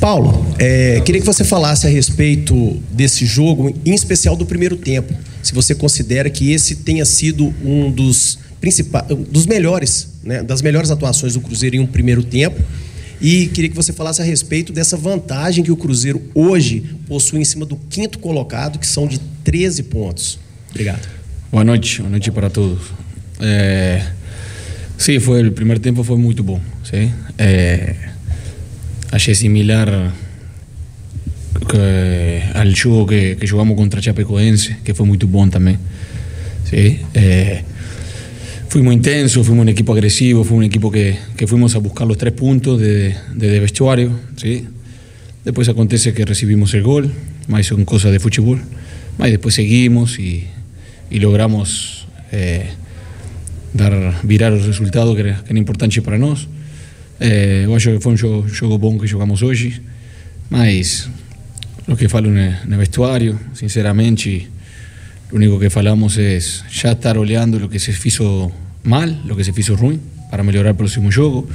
Paulo, é, queria que você falasse a respeito desse jogo, em especial do primeiro tempo. Se você considera que esse tenha sido um dos principais, dos melhores, né, das melhores atuações do Cruzeiro em um primeiro tempo. E queria que você falasse a respeito dessa vantagem que o Cruzeiro hoje possui em cima do quinto colocado, que são de 13 pontos. Obrigado. Boa noite, boa noite para todos. É, sim, foi o primeiro tempo foi muito bom. Sim? É, achei similar que, al jogo que, que jogamos contra Chapecoense, que foi muito bom também. ¿sí? Eh, fuimos intensos, fuimos un equipo agresivo, fue un equipo que, que fuimos a buscar los tres puntos de, de, de, vestuario. ¿sí? Después acontece que recibimos el gol, más son cosas de fútbol. Más después seguimos y, y logramos eh, dar, virar el resultado que era, que era importante para nós. Eh, eu acho que foi um jogo, jogo bom que jogamos hoje, mas lo que falo no, no vestuário, sinceramente, lo único que falamos es ya estar oleando lo que se hizo mal, lo que se hizo ruim, para melhorar el próximo juego.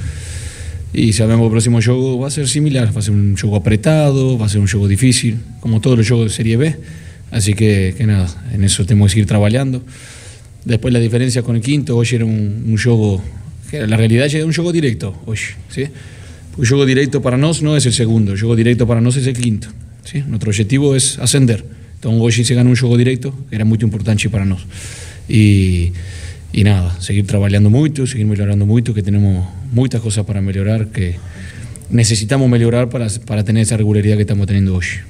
Y sabemos que el próximo juego va a ser similar, va a ser un juego apretado, va a ser un juego difícil, como todos los juegos de Serie B. Así que, que nada, en eso tenemos que seguir trabajando. Después la diferencia con el quinto, hoy era un, un juego, que la realidad era un juego directo hoy, ¿sí? El juego directo para nosotros no es el segundo, el juego directo para nosotros es el quinto. ¿sí? Nuestro objetivo es ascender. Então hoje se ganhou um jogo direito, que era muito importante para nós. E, e nada, seguir trabalhando muito, seguir melhorando muito, que temos muitas coisas para melhorar, que necessitamos melhorar para, para ter essa regularidade que estamos tendo hoje.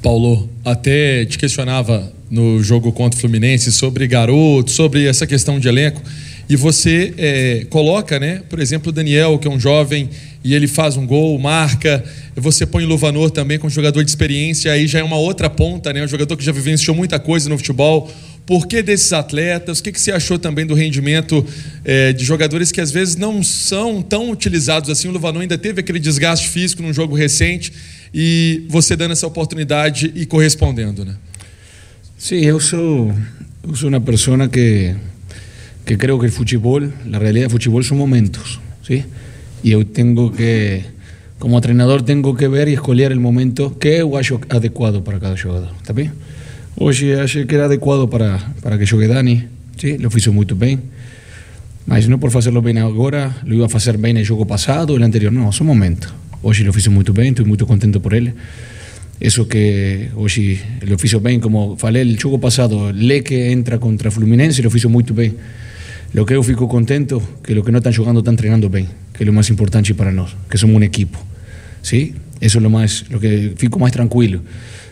Paulo, até te questionava no jogo contra o Fluminense sobre garoto, sobre essa questão de elenco, e você é, coloca, né, por exemplo, o Daniel, que é um jovem e ele faz um gol, marca. Você põe o Luvanor também com um jogador de experiência, aí já é uma outra ponta, né? Um jogador que já vivenciou muita coisa no futebol. Por que desses atletas? O que, que você achou também do rendimento é, de jogadores que às vezes não são tão utilizados assim? O Luvanor ainda teve aquele desgaste físico num jogo recente e você dando essa oportunidade e correspondendo, né? Sim, eu sou, eu sou uma pessoa que, que creio que o futebol, a realidade do futebol são momentos? ¿sí? y yo tengo que, como entrenador, tengo que ver y escoger el momento que yo acho adecuado para cada jugador. ¿Está bien? Hoy achei que era adecuado para, para que jogue Dani, ¿sí? lo hizo muy bien. Mas não por fazerlo bem agora, lo iba a bem no jogo passado ou no anterior. Não, só um momento. Hoje lo fiz muito bem, estou muito contento por ele. Isso que hoje lo fiz bem, como falei, o jogo passado, Leque entra contra Fluminense, lo fiz muito bem. Lo que eu fico contento que lo que não estão jogando estão treinando bem, que é o mais importante para nós, que somos um equipo. ¿sí? Eso es lo más, lo que fico más tranquilo.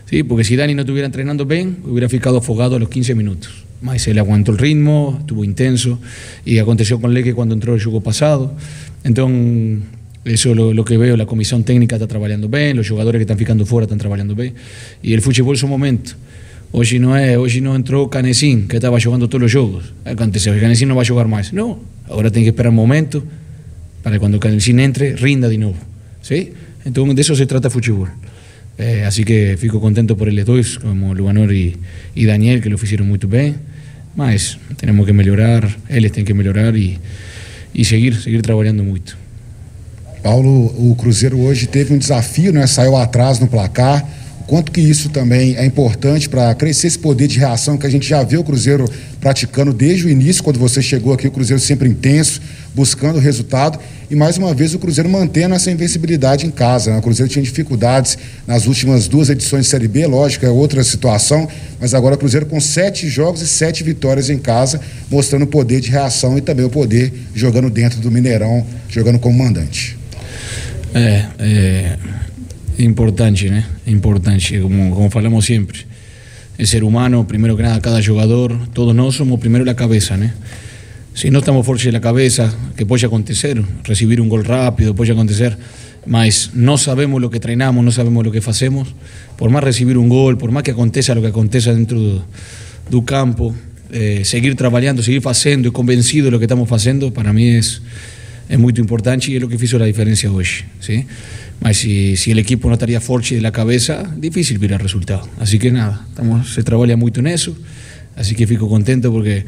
¿sí? Porque si Dani no estuviera entrenando bien, hubiera ficado afogado a los 15 minutos. Mas ele aguantó el ritmo, estuvo intenso, y aconteció con Leque cuando entró el juego pasado. Entonces, eso es lo, lo, que veo, la comisión técnica está trabajando bien, los jugadores que están ficando fuera están trabajando bien, y el fútbol es un momento. Hoje não é, hoje não entrou Canesim, que estava jogando todos os jogos. Aconteceu que Canesim não vai jogar mais. Não, agora tem que esperar um momento para quando Canesim entre, rinda de novo. ¿sí? Então, de isso se trata futebol. Eh, así que fico contento por eles dois, como Luanor e, e Daniel, que lo fizeram muito bem. Mas temos que melhorar, eles têm que melhorar e, e seguir, seguir trabalhando muito. Paulo, o Cruzeiro hoje teve um desafio, né? Saiu atrás no placar quanto que isso também é importante para crescer esse poder de reação que a gente já vê o Cruzeiro praticando desde o início, quando você chegou aqui, o Cruzeiro sempre intenso, buscando resultado, e mais uma vez o Cruzeiro mantendo essa invencibilidade em casa. Né? O Cruzeiro tinha dificuldades nas últimas duas edições de Série B, lógico, é outra situação, mas agora o Cruzeiro com sete jogos e sete vitórias em casa, mostrando o poder de reação e também o poder jogando dentro do Mineirão, jogando como mandante. É, é importante, ¿no? Importante, como, como falamos siempre. El ser humano, primero que nada, cada jugador, todos nosotros somos primero la cabeza, ¿no? Si no estamos fuertes en la cabeza, que puede acontecer, recibir un gol rápido, puede acontecer, mas no sabemos lo que treinamos, no sabemos lo que hacemos, por más recibir un gol, por más que aconteça lo que aconteça dentro do, do campo, eh, seguir trabajando, seguir haciendo y convencido de lo que estamos haciendo, para mí es, es muy importante y es lo que hizo la diferencia hoy, ¿sí? Si, si el equipo no estaría fuerte de la cabeza, difícil ver el resultado. Así que nada, estamos, se trabaja mucho en eso. Así que fico contento porque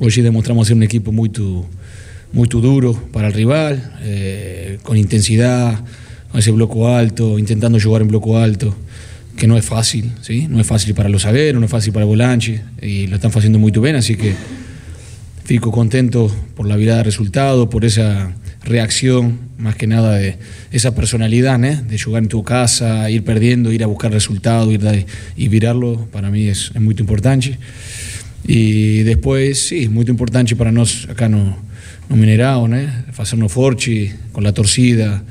hoy demostramos ser un equipo muy, muy duro para el rival, eh, con intensidad, con ese bloco alto, intentando jugar en bloco alto, que no es fácil, ¿sí? No es fácil para los zagueros, no es fácil para Volanchi, y lo están haciendo muy bien, así que fico contento por la virada de resultado, por esa reacción, más que nada de esa personalidad, ¿eh? de jugar en tu casa, ir perdiendo, ir a buscar resultados ir y virarlo, para mí es, es muy importante. Y después, sí, muy importante para nosotros acá no, no Minerado, ¿no? hacernos forchi con la torcida,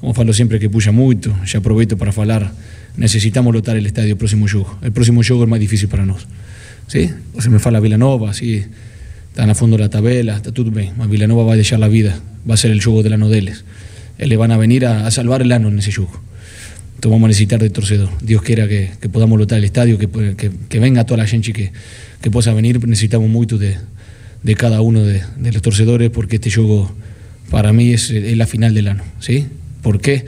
como falo siempre que puya mucho, ya aprovecho para falar, necesitamos lotar el estadio el próximo juego. El próximo juego es más difícil para nosotros. ¿Sí? Se me fala Villanova, sí, están a fondo la tabela, está todo bien, mas Villanova va a dejar la vida, va a ser el juego de la Nodeles. Le van a venir a, salvar el ano en ese juego. Entonces vamos a necesitar de torcedor. Dios quiera que, que podamos lotar el estadio, que, que, que venga toda la gente que, que pueda venir, necesitamos mucho de, de cada uno de, de, los torcedores porque este juego para mí es, es la final del año. ¿sí? ¿Por qué?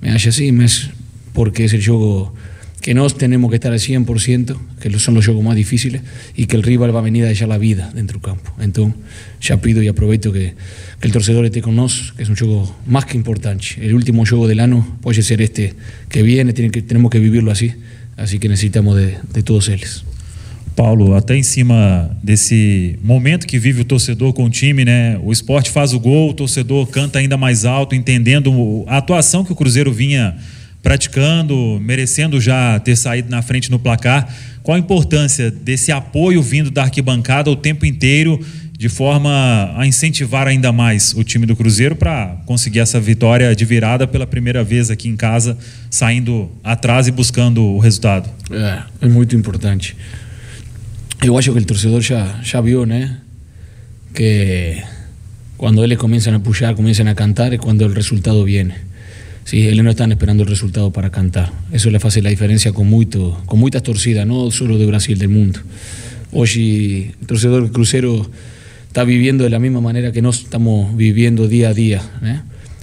Me haya así, es porque es el juego que nos tenemos que estar al 100%, que son los juegos más difíciles y que el rival va a venir a dejar la vida dentro del campo. Entonces, ya pido y aprovecho que, que el torcedor esté con nosotros, que es un juego más que importante. El último juego del año puede ser este que viene, tiene que, tenemos que vivirlo así, así que necesitamos de, de todos ellos. Paulo, até em cima desse momento que vive o torcedor com o time, né? O esporte faz o gol, o torcedor canta ainda mais alto, entendendo a atuação que o Cruzeiro vinha praticando, merecendo já ter saído na frente no placar. Qual a importância desse apoio vindo da arquibancada o tempo inteiro, de forma a incentivar ainda mais o time do Cruzeiro para conseguir essa vitória de virada pela primeira vez aqui em casa, saindo atrás e buscando o resultado? É, é muito importante. Eu acho que o torcedor já, já viu, né? Que quando eles começam a puxar, começam a cantar, é quando o resultado vem. Sí, ellos no están esperando el resultado para cantar. Eso le hace la diferencia con, mucho, con muchas torcidas, no solo de Brasil, del mundo. Hoy el torcedor crucero está viviendo de la misma manera que nos estamos viviendo día a día. ¿eh?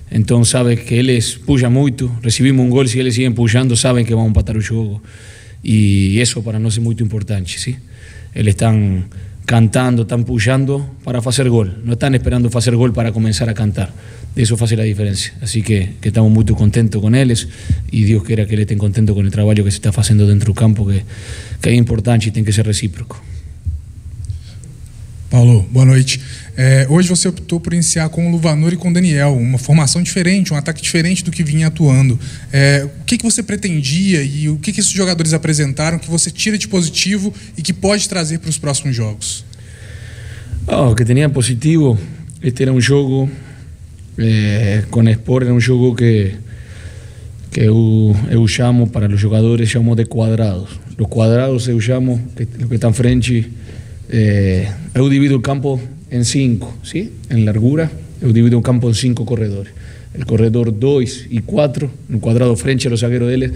Entonces sabe que él es puya mucho, recibimos un gol, si ellos siguen puyando, saben que vamos a empatar el juego. Y eso para nosotros es muy importante. ¿sí? Él están cantando, están puyando para hacer gol. No están esperando hacer gol para comenzar a cantar. Eso hace la diferencia. Así que, estamos muy contentos con ellos y Dios quiera que él estén contentos con el trabajo que se está haciendo dentro del campo, que, que é importante e tem que ser recíproco. Paulo, boa noite. É, hoje você optou por iniciar com o Luvanor e com o Daniel, uma formação diferente, um ataque diferente do que vinha atuando. É, o que, que você pretendia e o que, que esses jogadores apresentaram que você tira de positivo e que pode trazer para os próximos jogos? Oh, o que tinha positivo, este era um jogo eh, con Sport, era um jogo que, que eu, eu chamo para os jogadores, chamo de quadrados. Os quadrados eu chamo, que, lo que estão frente, eh, divido o campo em cinco, ¿sí? em largura, eu divido o campo em cinco corredores. El corredor 2 y 4, no cuadrado frente a los zagueros de él,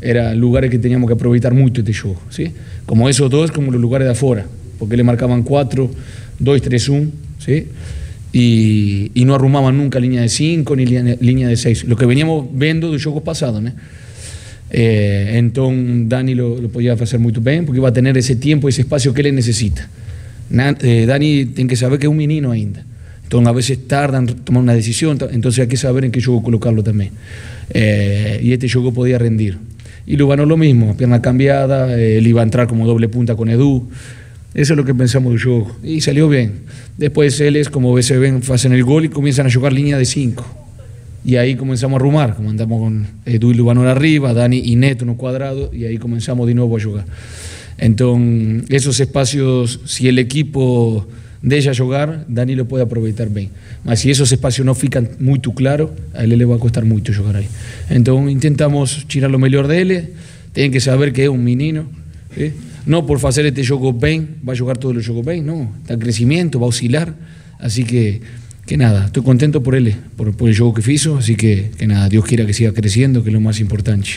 eran lugares que teníamos que aprovechar mucho este juego. ¿sí? Como esos dos, como los lugares de afuera, porque le marcaban 4, 2, 3, 1, ¿sí? y, y no arrumaban nunca línea de 5 ni línea, de 6. Lo que veníamos viendo de juegos pasados. ¿no? Eh, entonces Dani lo, lo, podía hacer muy bien porque iba a tener ese tiempo, ese espacio que él necesita. Eh, Dani tiene que saber que es un menino ainda. Entonces a veces tardan en tomar una decisión, entonces hay que saber en qué juego colocarlo también. Eh, y este juego podía rendir. Y Lugano lo mismo, pierna cambiada, eh, él iba a entrar como doble punta con Edu. Eso es lo que pensamos del juego. Y salió bien. Después él es como se ven, hacen el gol y comienzan a jugar línea de 5. Y ahí comenzamos a rumar, como andamos con Edu y Lubanor arriba, Dani y Neto en un cuadrado, y ahí comenzamos de nuevo a jugar. Entonces, esos espacios, si el equipo deja jugar, Dani lo puede aprovechar bien. Mas si esos espacios no fican muy claros, a él le va a costar mucho jugar ahí. Entonces, intentamos tirar lo mejor de él, tienen que saber que es un menino, no por hacer este juego bien, va a jugar todos los juegos bien, no, está en crecimiento, va a oscilar, así que, que nada, estoy contento por él, por, por el juego que hizo, así que, que nada, Dios quiera que siga creciendo, que es lo más importante.